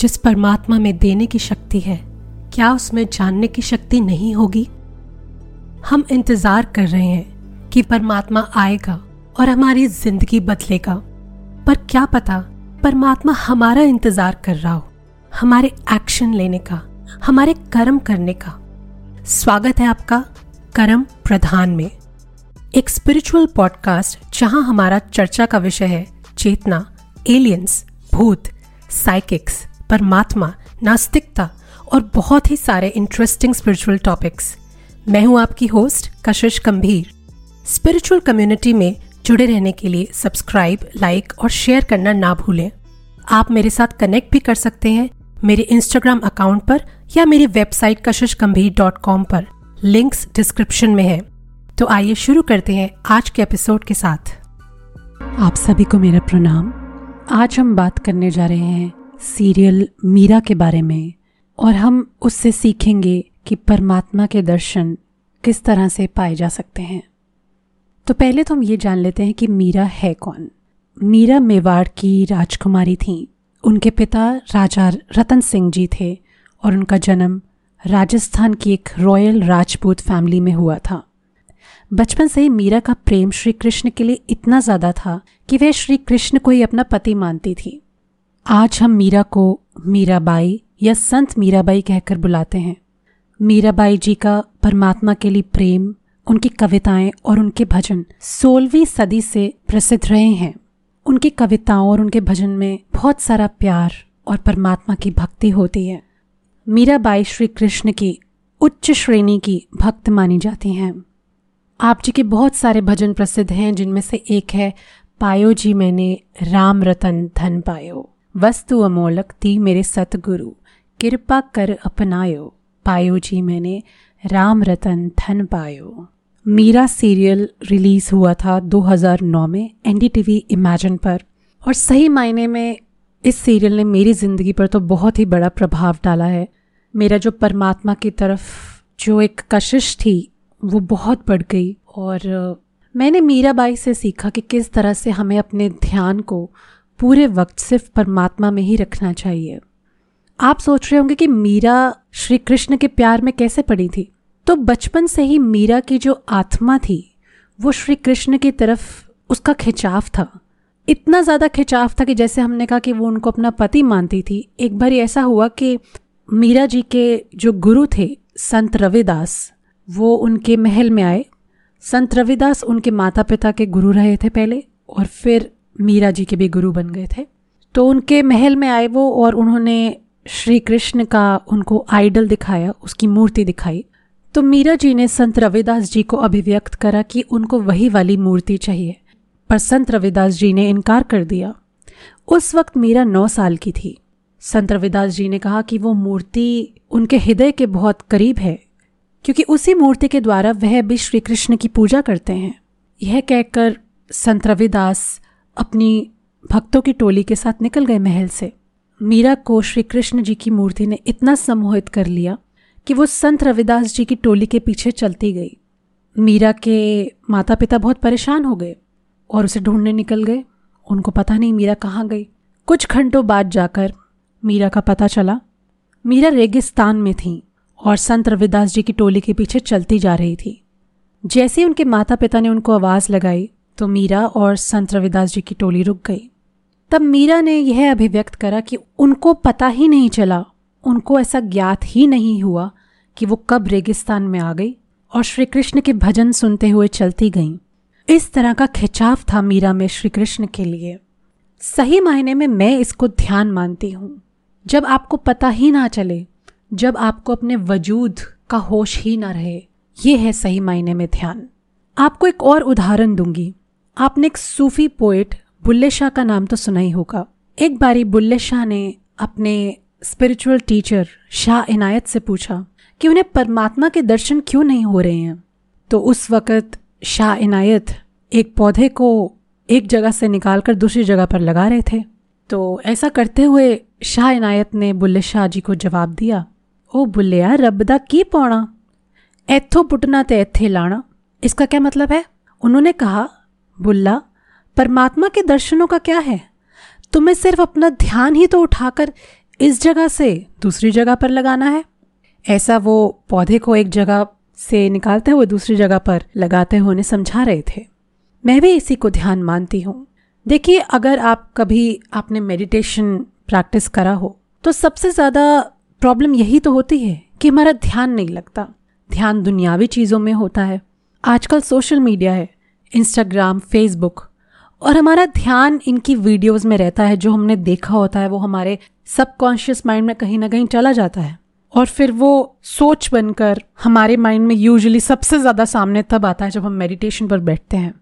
जिस परमात्मा में देने की शक्ति है, क्या उसमें जानने की शक्ति नहीं होगी? हम इंतज़ार कर रहे हैं कि परमात्मा आएगा और हमारी ज़िंदगी बदलेगा। पर क्या पता परमात्मा हमारा इंतज़ार कर रहा हो, हमारे एक्शन लेने का, हमारे कर्म करने का। स्वागत है आपका कर्म प्रधान में। एक स्पिरिचुअल पॉडकास्ट जहाँ हमारा चर्चा का विषय है चेतना एलियंस भूत साइकिक्स परमात्मा, नास्तिकता और बहुत ही सारे इंटरेस्टिंग स्पिरिचुअल टॉपिक्स मैं हूँ आपकी होस्ट कशिश गंभीर। स्पिरिचुअल कम्युनिटी में जुड़े रहने के लिए सब्सक्राइब लाइक और शेयर करना ना भूलें। आप मेरे साथ कनेक्ट भी कर सकते हैं मेरे इंस्टाग्राम अकाउंट पर या मेरी website Kashish Gambhir dot com पर। लिंक्स डिस्क्रिप्शन में है। तो आइए शुरू करते हैं आज के एपिसोड के साथ। आप सभी को मेरा प्रणाम। आज हम बात करने जा रहे हैं सीरियल मीरा के बारे में, और हम उससे सीखेंगे कि परमात्मा के दर्शन किस तरह से पाए जा सकते हैं। तो पहले तो हम ये जान लेते हैं कि मीरा है कौन। मीरा मेवाड़ की राजकुमारी थी। उनके पिता राजा रतन सिंह जी थे, और उनका जन्म राजस्थान की एक रॉयल राजपूत फैमिली में हुआ था। बचपन से ही मीरा का प्रेम श्री कृष्ण के लिए इतना ज़्यादा था कि वह श्री कृष्ण को ही अपना पति मानती थी। आज हम मीरा को मीराबाई या संत मीराबाई कहकर बुलाते हैं। मीराबाई जी का परमात्मा के लिए प्रेम, उनकी कविताएँ और उनके भजन सोलहवीं सदी से प्रसिद्ध रहे हैं। उनकी कविताओं और उनके भजन में बहुत सारा प्यार और परमात्मा की भक्ति होती है। मीराबाई श्री कृष्ण की उच्च श्रेणी की भक्त मानी जाती हैं। आप जी के बहुत सारे भजन प्रसिद्ध हैं, जिनमें से एक है, पायो जी मैंने राम रतन धन पायो। वस्तु अमोलक थी मेरे सतगुरु। कृपा कर अपनायो। पायो जी मैंने राम रतन धन पायो। मीरा सीरियल रिलीज़ हुआ था 2009 में एन डी एनडीटीवी इमेजिन पर। और सही मायने में इस सीरियल ने मेरी ज़िंदगी पर तो बहुत ही बड़ा प्रभाव डाला है। मेरा जो परमात्मा की तरफ़ जो एक कशिश थी, वो बहुत बढ़ गई। और मैंने मीराबाई से सीखा कि किस तरह से हमें अपने ध्यान को पूरे वक्त सिर्फ़ परमात्मा में ही रखना चाहिए। आप सोच रहे होंगे कि मीरा श्री कृष्ण के प्यार में कैसे पड़ी थी? तो बचपन से ही मीरा की जो आत्मा थी, वो श्री कृष्ण की तरफ़ उसका खिंचाव था। इतना ज़्यादा खिंचाव था कि जैसे हमने कहा कि वो उनको अपना पति मानती थी। एक बार ऐसा हुआ कि मीरा जी के जो गुरु थे, संत रविदास, वो उनके महल में आए। संत रविदास उनके माता पिता के गुरु रहे थे पहले और फिर मीरा जी के भी गुरु बन गए थे। तो उनके महल में आए वो और उन्होंने श्री कृष्ण का उनको आइडल दिखाया, उसकी मूर्ति दिखाई। तो मीरा जी ने संत रविदास जी को अभिव्यक्त करा कि उनको वही वाली मूर्ति चाहिए। पर संत रविदास जी ने इनकार कर दिया। उस वक्त मीरा नौ साल की थी। संत रविदास जी ने कहा कि वो मूर्ति उनके हृदय के बहुत करीब है, क्योंकि उसी मूर्ति के द्वारा वह भी श्री कृष्ण की पूजा करते हैं। यह कहकर संत रविदास अपनी भक्तों की टोली के साथ निकल गए महल से। मीरा को श्री कृष्ण जी की मूर्ति ने इतना सम्मोहित कर लिया कि वो संत रविदास जी की टोली के पीछे चलती गई। मीरा के माता पिता बहुत परेशान हो गए और उसे ढूँढने निकल गए। उनको पता नहीं मीरा कहाँ गई। कुछ घंटों बाद जाकर मीरा का पता चला। मीरा रेगिस्तान में थी और संत रविदास जी की टोली के पीछे चलती जा रही थी। जैसे ही उनके माता पिता ने उनको आवाज़ लगाई तो मीरा और संत रविदास जी की टोली रुक गई। तब मीरा ने यह अभिव्यक्त करा कि उनको पता ही नहीं चला, उनको ऐसा ज्ञात ही नहीं हुआ कि वो कब रेगिस्तान में आ गई और श्री कृष्ण के भजन सुनते हुए चलती गईं। इस तरह का खिंचाव था मीरा में श्री कृष्ण के लिए। सही मायने में मैं इसको ध्यान मानती हूँ। जब आपको पता ही ना चले, जब आपको अपने वजूद का होश ही ना रहे, ये है सही मायने में ध्यान। आपको एक और उदाहरण दूँगी। आपने एक सूफी पोइट बुल्ले शाह का नाम तो सुना ही होगा। एक बारी बुल्ले शाह ने अपने स्पिरिचुअल टीचर शाह इनायत से पूछा कि उन्हें परमात्मा के दर्शन क्यों नहीं हो रहे हैं? तो उस वक़्त शाह इनायत एक पौधे को एक जगह से निकाल कर दूसरी जगह पर लगा रहे थे। तो ऐसा करते हुए शाह इनायत ने बुल्ले शाह जी को जवाब दिया, ओ बुल्लिया, रब दा की पौना एथो पुटना ते एथे लाना इसका क्या मतलब है? उन्होंने कहा बुल्ला, परमात्मा के दर्शनों का क्या है? तुम्हें सिर्फ़ अपना ध्यान ही तो उठाकर इस जगह से दूसरी जगह पर लगाना है? ऐसा वो पौधे को एक जगह से निकालते हुए दूसरी जगह पर लगाते हुए उन्हें समझा रहे थे। मैं भी इसी को ध्यान मानती हूँ। देखिए, अगर आप कभी आपने मेडिटेशन प्रैक्टिस करा हो तो सबसे ज़्यादा प्रॉब्लम यही तो होती है कि हमारा ध्यान नहीं लगता। ध्यान दुनियावी चीज़ों में होता है। आजकल सोशल मीडिया है। इंस्टाग्राम फेसबुक और हमारा ध्यान इनकी वीडियोस में रहता है, जो हमने देखा होता है, वो हमारे सबकॉन्शियस माइंड में कहीं ना कहीं चला जाता है। और फिर वो सोच बनकर हमारे माइंड में यूजुअली सबसे ज़्यादा सामने तब आता है जब हम मेडिटेशन पर बैठते हैं।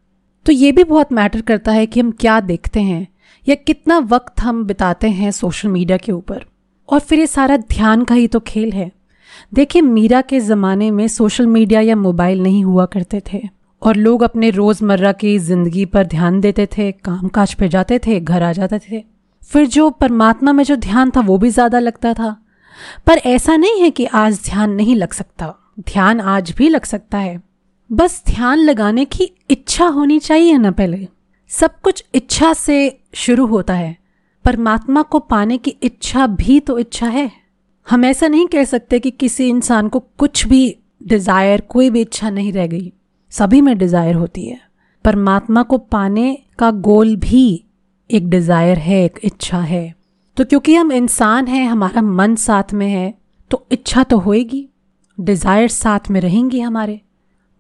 तो ये भी बहुत मैटर करता है कि हम क्या देखते हैं, या कितना वक्त हम बिताते हैं सोशल मीडिया के ऊपर। और फिर ये सारा ध्यान का ही तो खेल है। देखिए, मीरा के ज़माने में सोशल मीडिया या मोबाइल नहीं हुआ करते थे। और लोग अपने रोज़मर्रा की ज़िंदगी पर ध्यान देते थे काम काज पर जाते थे, घर आ जाते थे। फिर जो परमात्मा में जो ध्यान था, वो भी ज़्यादा लगता था। पर ऐसा नहीं है कि आज ध्यान नहीं लग सकता। ध्यान आज भी लग सकता है। बस ध्यान लगाने की इच्छा होनी चाहिए ना पहले। सब कुछ इच्छा से शुरू होता है। परमात्मा को पाने की इच्छा भी तो इच्छा है। हम ऐसा नहीं कह सकते कि किसी इंसान को कुछ भी डिज़ायर कोई भी इच्छा नहीं रह गई। सभी में डिज़ायर होती है। परमात्मा को पाने का गोल भी एक डिज़ायर है, एक इच्छा है। तो क्योंकि हम इंसान हैं, हमारा मन साथ में है तो इच्छा तो होएगी। डिज़ायर साथ में रहेंगी हमारे।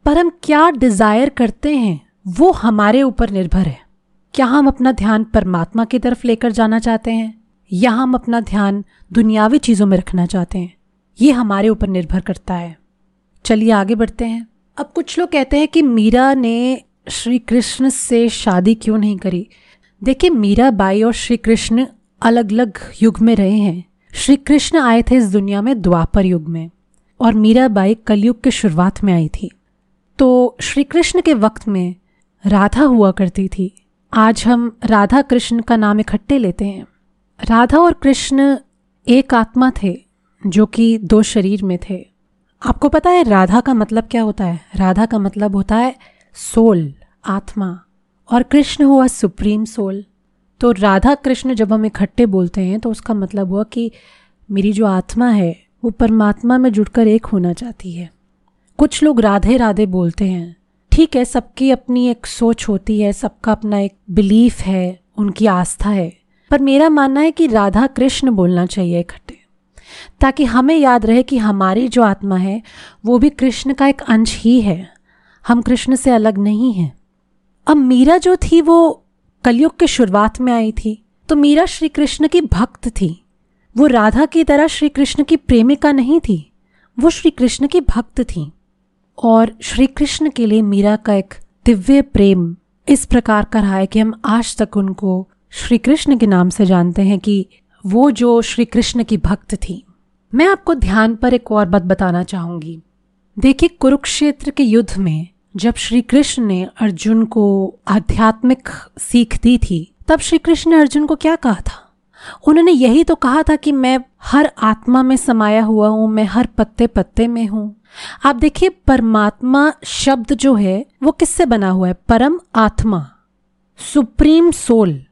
पर हम क्या डिज़ायर करते हैं, वो हमारे ऊपर निर्भर है। क्या हम अपना ध्यान परमात्मा की तरफ़ लेकर जाना चाहते हैं, या हम अपना ध्यान दुनियावी चीज़ों में रखना चाहते हैं? ये हमारे ऊपर निर्भर करता है। चलिए आगे बढ़ते हैं। अब कुछ लोग कहते हैं कि मीरा ने श्री कृष्ण से शादी क्यों नहीं करी? देखिए, मीरा बाई और श्री कृष्ण अलग अलग युग में रहे हैं। श्री कृष्ण आए थे इस दुनिया में द्वापर युग में और मीरा बाई कलयुग के शुरुआत में आई थी। तो श्री कृष्ण के वक्त में राधा हुआ करती थी। आज हम राधा कृष्ण का नाम इकट्ठे लेते हैं। राधा और कृष्ण एक आत्मा थे जो कि दो शरीर में थे। आपको पता है राधा का मतलब क्या होता है? राधा का मतलब होता है सोल, आत्मा। और कृष्ण हुआ सुप्रीम सोल। तो राधा कृष्ण जब हम इकट्ठे बोलते हैं तो उसका मतलब हुआ कि मेरी जो आत्मा है, वो परमात्मा में जुड़कर एक होना चाहती है। कुछ लोग राधे राधे बोलते हैं, ठीक है, सबकी अपनी एक सोच होती है, सबका अपना एक बिलीफ है, उनकी आस्था है। पर मेरा मानना है कि राधा कृष्ण बोलना चाहिए इकट्ठे। ताकि हमें याद रहे कि हमारी जो आत्मा है, वो भी कृष्ण का एक अंश ही है। हम कृष्ण से अलग नहीं हैं। अब मीरा जो थी, वो कलयुग के शुरुआत में आई थी। तो मीरा श्री कृष्ण की भक्त थी। वो राधा की तरह श्री कृष्ण की प्रेमिका नहीं थी। वो श्री कृष्ण की भक्त थी। और श्री कृष्ण के लिए मीरा का एक दिव्य प्रेम इस प्रकार का रहा है कि हम आज तक उनको श्री कृष्ण के नाम से जानते हैं कि वो जो श्री कृष्ण की भक्त थी। मैं आपको ध्यान पर एक और बात बताना चाहूँगी। देखिए, कुरुक्षेत्र के युद्ध में जब श्री कृष्ण ने अर्जुन को आध्यात्मिक सीख दी थी, तब श्री कृष्ण ने अर्जुन को क्या कहा था? उन्होंने यही तो कहा था कि मैं हर आत्मा में समाया हुआ हूँ, मैं हर पत्ते पत्ते में हूँ। आप देखिए, परमात्मा शब्द जो है, वो किससे बना हुआ है? परम आत्मा, सुप्रीम सोल।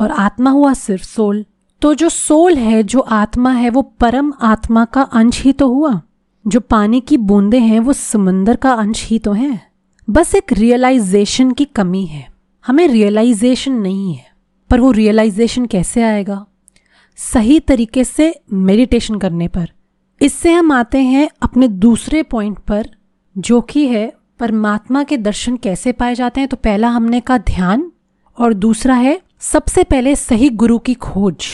और आत्मा हुआ सिर्फ़ सोल। तो जो सोल है, जो आत्मा है, वो परम आत्मा का अंश ही तो हुआ। जो पानी की बूंदे हैं, वो समंदर का अंश ही तो है। बस एक रियलाइजेशन की कमी है। हमें रियलाइजेशन नहीं है। पर वो रियलाइजेशन कैसे आएगा? सही तरीके से मेडिटेशन करने पर। इससे हम आते हैं अपने दूसरे पॉइंट पर, जो कि है, परमात्मा के दर्शन कैसे पाए जाते हैं? तो पहला हमने कहा ध्यान, और दूसरा है सबसे पहले सही गुरु की खोज।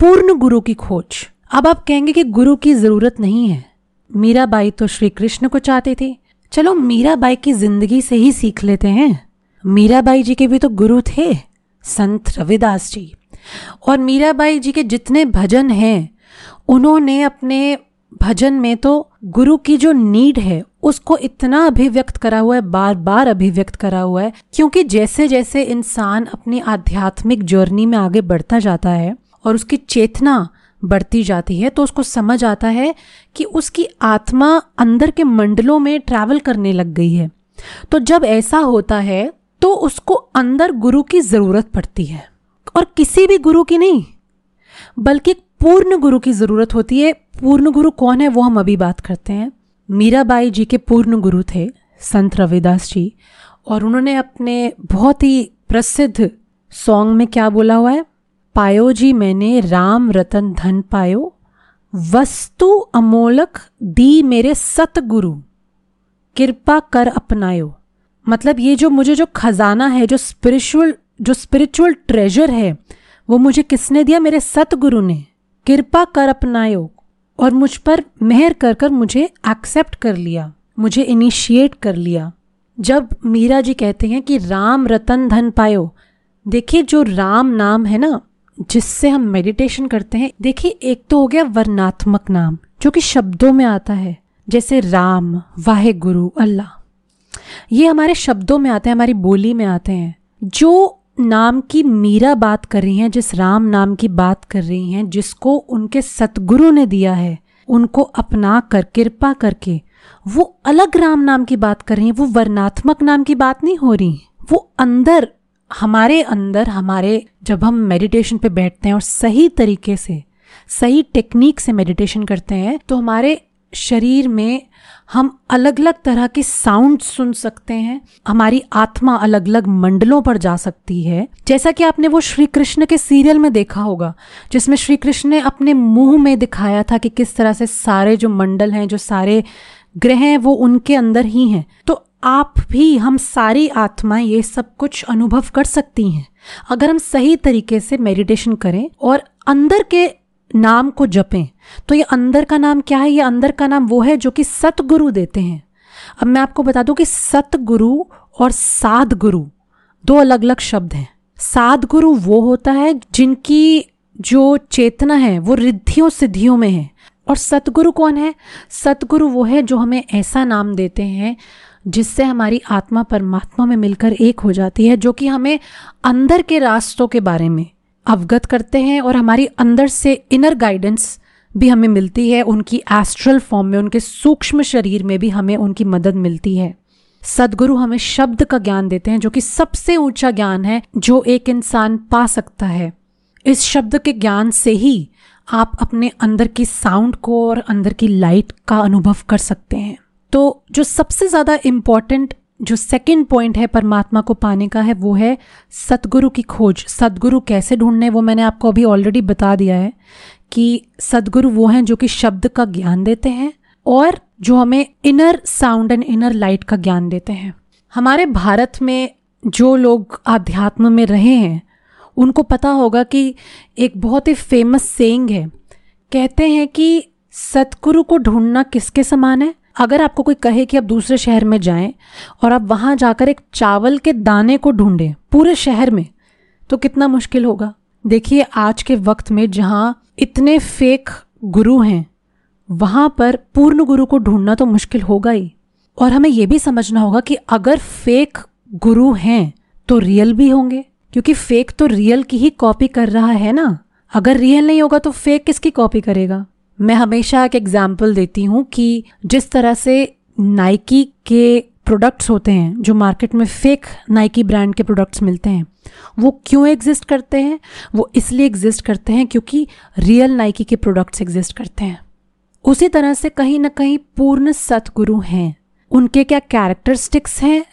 पूर्ण गुरु की खोज। अब आप कहेंगे कि गुरु की ज़रूरत नहीं है। मीराबाई तो श्री कृष्ण को चाहते थे। चलो मीराबाई की ज़िंदगी से ही सीख लेते हैं। मीराबाई जी के भी तो गुरु थे, संत रविदास जी। और मीराबाई जी के जितने भजन हैं, उन्होंने अपने भजन में तो गुरु की जो नीड है, उसको इतना अभिव्यक्त करा हुआ है बार बार अभिव्यक्त करा हुआ है, क्योंकि जैसे जैसे इंसान अपनी आध्यात्मिक जर्नी में आगे बढ़ता जाता है और उसकी चेतना बढ़ती जाती है तो उसको समझ आता है कि उसकी आत्मा अंदर के मंडलों में ट्रैवल करने लग गई है। तो जब ऐसा होता है तो उसको अंदर गुरु की ज़रूरत पड़ती है। और किसी भी गुरु की नहीं, बल्कि पूर्ण गुरु की ज़रूरत होती है। पूर्ण गुरु कौन है, वो हम अभी बात करते हैं। मीराबाई जी के पूर्ण गुरु थे, संत रविदास जी। और उन्होंने अपने बहुत ही प्रसिद्ध सॉन्ग में क्या बोला हुआ है? पायो जी, मैंने राम रतन धन पायो, वस्तु अमोलक दी मेरे सतगुरु, कृपा कर अपनायो। मतलब ये जो मुझे जो खजाना है, जो स्पिरिचुअल जो स्पिरिचुअल ट्रेजर है, वो मुझे किसने दिया? मेरे सतगुरु ने। कृपा कर अपनायो और मुझ पर मेहर कर कर मुझे एक्सेप्ट कर लिया, मुझे इनिशिएट कर लिया। जब मीरा जी कहते हैं कि राम रतन धन पायो, देखिए जो राम नाम है ना जिससे हम मेडिटेशन करते हैं, देखिए, एक तो हो गया वर्णात्मक नाम, जो कि शब्दों में आता है, जैसे राम वाहे गुरु अल्लाह। ये हमारे शब्दों में आते हैं, हमारी बोली में आते हैं। जो नाम की मीरा बात कर रही हैं, जिस राम नाम की बात कर रही हैं, जिसको उनके सतगुरु ने दिया है, उनको अपना कर, कृपा करके, वो अलग राम नाम की बात कर रही हैं, वो वर्णात्मक नाम की बात नहीं हो रही वो अंदर हमारे अंदर, हमारे, जब हम मेडिटेशन पे बैठते हैं और सही तरीके से, सही टेक्निक से मेडिटेशन करते हैं तो हमारे शरीर में हम अलग अलग तरह के साउंड सुन सकते हैं। हमारी आत्मा अलग अलग मंडलों पर जा सकती है। जैसा कि आपने वो श्री कृष्ण के सीरियल में देखा होगा, जिसमें श्री कृष्ण ने अपने मुँह में दिखाया था कि किस तरह से सारे जो मंडल हैं, जो सारे ग्रह हैं, वो उनके अंदर ही हैं। तो आप भी हम सारी आत्माएँ ये सब कुछ अनुभव कर सकती हैं। अगर हम सही तरीके से मेडिटेशन करें और अंदर के नाम को जपें तो ये अंदर का नाम क्या है? ये अंदर का नाम वो है जो कि सतगुरु देते हैं। अब मैं आपको बता दूँ कि सतगुरु और साध गुरु दो अलग अलग शब्द हैं। साध गुरु वो होता है जिनकी जो चेतना है, वो रिद्धियों सिद्धियों में है। और सतगुरु कौन है? सतगुरु वो है जो हमें ऐसा नाम देते हैं जिससे हमारी आत्मा परमात्मा में मिलकर एक हो जाती है, जो कि हमें अंदर के रास्तों के बारे में अवगत करते हैं और हमारी अंदर से इनर गाइडेंस भी हमें मिलती है, उनकी एस्ट्रल फॉर्म में, उनके सूक्ष्म शरीर में भी हमें उनकी मदद मिलती है। सदगुरु हमें शब्द का ज्ञान देते हैं, जो कि सबसे ऊँचा ज्ञान है, जो एक इंसान पा सकता है। इस शब्द के ज्ञान से ही आप अपने अंदर की साउंड को और अंदर की लाइट का अनुभव कर सकते हैं। तो जो सबसे ज़्यादा इंपॉर्टेंट जो सेकंड पॉइंट है परमात्मा को पाने का है, वो है सतगुरु की खोज। सदगुरु कैसे ढूँढने वो मैंने आपको अभी ऑलरेडी बता दिया है कि सदगुरु वो हैं जो कि शब्द का ज्ञान देते हैं और जो हमें inner sound and inner light का ज्ञान देते हैं। हमारे भारत में जो लोग आध्यात्म में रहे हैं, उनको पता होगा कि एक बहुत ही फ़ेमस सेइंग है। कहते हैं कि सतगुरु को ढूंढना किसके समान है? अगर आपको कोई कहे कि आप दूसरे शहर में जाएँ और आप वहाँ जाकर एक चावल के दाने को ढूंढें पूरे शहर में तो कितना मुश्किल होगा। देखिए, आज के वक्त में जहाँ इतने फेक गुरु हैं, वहाँ पर पूर्ण गुरु को ढूंढना तो मुश्किल होगा ही। और हमें यह भी समझना होगा कि अगर फेक गुरु हैं तो रियल भी होंगे, क्योंकि फेक तो रियल की ही कॉपी कर रहा है ना। अगर रियल नहीं होगा तो फेक किसकी कॉपी करेगा? मैं हमेशा एक एग्ज़ाम्पल देती हूँ कि जिस तरह से नाइकी के प्रोडक्ट्स होते हैं, जो मार्केट में फेक नाइकी ब्रांड के प्रोडक्ट्स मिलते हैं, वो क्यों एग्जिस्ट करते हैं? वो इसलिए एग्जिस्ट करते हैं क्योंकि रियल नाइकी के प्रोडक्ट्स एग्जिस्ट करते हैं। उसी तरह से कहीं ना कहीं पूर्ण सतगुरु हैं। उनके क्या कैरेक्टरिस्टिक्स हैं?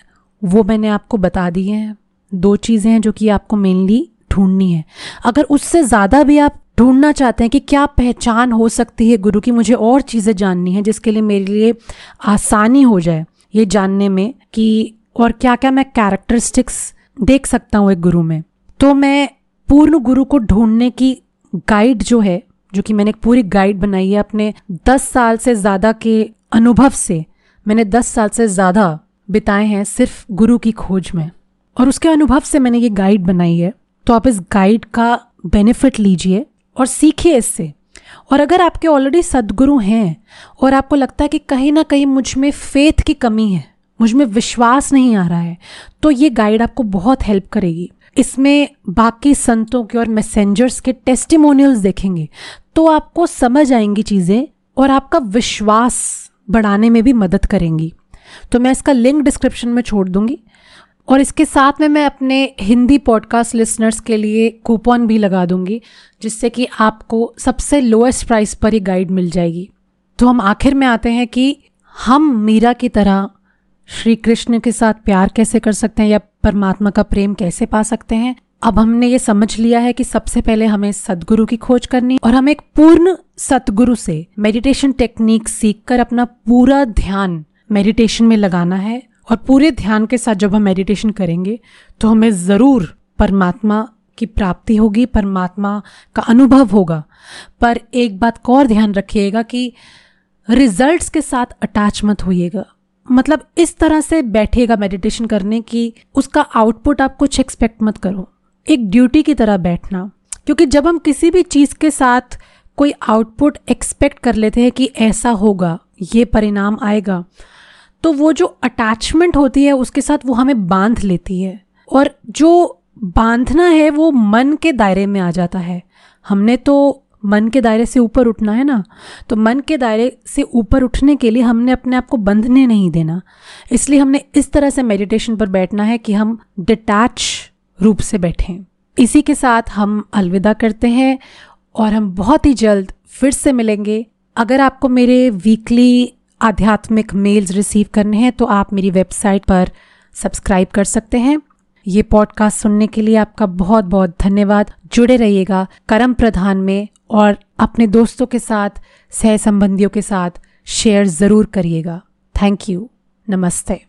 वो मैंने आपको बता दिए हैं। दो चीज़ें हैं जो कि आपको मेनली ढूंढनी है। अगर उससे ज़्यादा भी आप ढूंढना चाहते हैं कि क्या पहचान हो सकती है गुरु की? मुझे और चीज़ें जाननी है जिसके लिए मेरे लिए आसानी हो जाए ये जानने में कि और क्या क्या मैं कैरेक्टरिस्टिक्स देख सकता हूँ एक गुरु में। तो मैं पूर्ण गुरु को ढूँढने की गाइड जो है, जो कि मैंने एक पूरी गाइड बनाई है अपने दस साल से ज़्यादा के अनुभव से, मैंने दस साल से ज़्यादा बिताए हैं सिर्फ़ गुरु की खोज में। और उसके अनुभव से मैंने ये गाइड बनाई है। तो आप इस गाइड का बेनिफिट लीजिए। और सीखिए इससे। और अगर आपके ऑलरेडी सदगुरु हैं, और आपको लगता है कि कहीं ना कहीं मुझमें फेथ की कमी है, मुझमें विश्वास नहीं आ रहा है तो ये गाइड आपको बहुत हेल्प करेगी। इसमें बाकी संतों के और मैसेंजर्स के टेस्टिमोनियल्स देखेंगे तो आपको समझ आएँगी चीज़ें, और आपका विश्वास बढ़ाने में भी मदद करेंगी। तो मैं इसका लिंक डिस्क्रिप्शन में छोड़ दूँगी। और इसके साथ में मैं अपने हिंदी पॉडकास्ट लिसनर्स के लिए कूपन भी लगा दूँगी, जिससे कि आपको सबसे लोएस्ट प्राइस पर ही गाइड मिल जाएगी। तो हम आखिर में आते हैं कि हम मीरा की तरह श्री कृष्ण के साथ प्यार कैसे कर सकते हैं या परमात्मा का प्रेम कैसे पा सकते हैं? अब हमने ये समझ लिया है कि सबसे पहले हमें सदगुरु की खोज करनी और हमें एक पूर्ण सतगुरु से मेडिटेशन टेक्निक सीखकर अपना पूरा ध्यान मेडिटेशन में लगाना है। और पूरे ध्यान के साथ जब हम मेडिटेशन करेंगे तो हमें ज़रूर परमात्मा की प्राप्ति होगी, परमात्मा का अनुभव होगा। पर एक बात और ध्यान रखिएगा कि रिजल्ट्स के साथ अटैच मत होइएगा। मतलब इस तरह से बैठेगा मेडिटेशन करने की, उसका आउटपुट आप कुछ एक्सपेक्ट मत करो। एक ड्यूटी की तरह बैठना। क्योंकि जब हम किसी भी चीज़ के साथ कोई आउटपुट एक्सपेक्ट कर लेते हैं कि ऐसा होगा, ये परिणाम आएगा तो वो जो अटैचमेंट होती है, उसके साथ वो हमें बाँध लेती है। और जो बांधना है, वो मन के दायरे में आ जाता है। हमने तो मन के दायरे से ऊपर उठना है ना? तो मन के दायरे से ऊपर उठने के लिए हमने अपने आप को बंधने नहीं देना। इसलिए हमने इस तरह से मेडिटेशन पर बैठना है कि हम डिटैच रूप से बैठें। इसी के साथ हम अलविदा करते हैं और हम बहुत ही जल्द फिर से मिलेंगे। अगर आपको मेरे वीकली आध्यात्मिक मेल्स रिसीव करने हैं तो आप मेरी वेबसाइट पर सब्सक्राइब कर सकते हैं। ये पॉडकास्ट सुनने के लिए आपका बहुत बहुत धन्यवाद। जुड़े रहिएगा कर्म प्रधान में और अपने दोस्तों के साथ सह संबंधियों के साथ शेयर ज़रूर करिएगा। थैंक यू नमस्ते।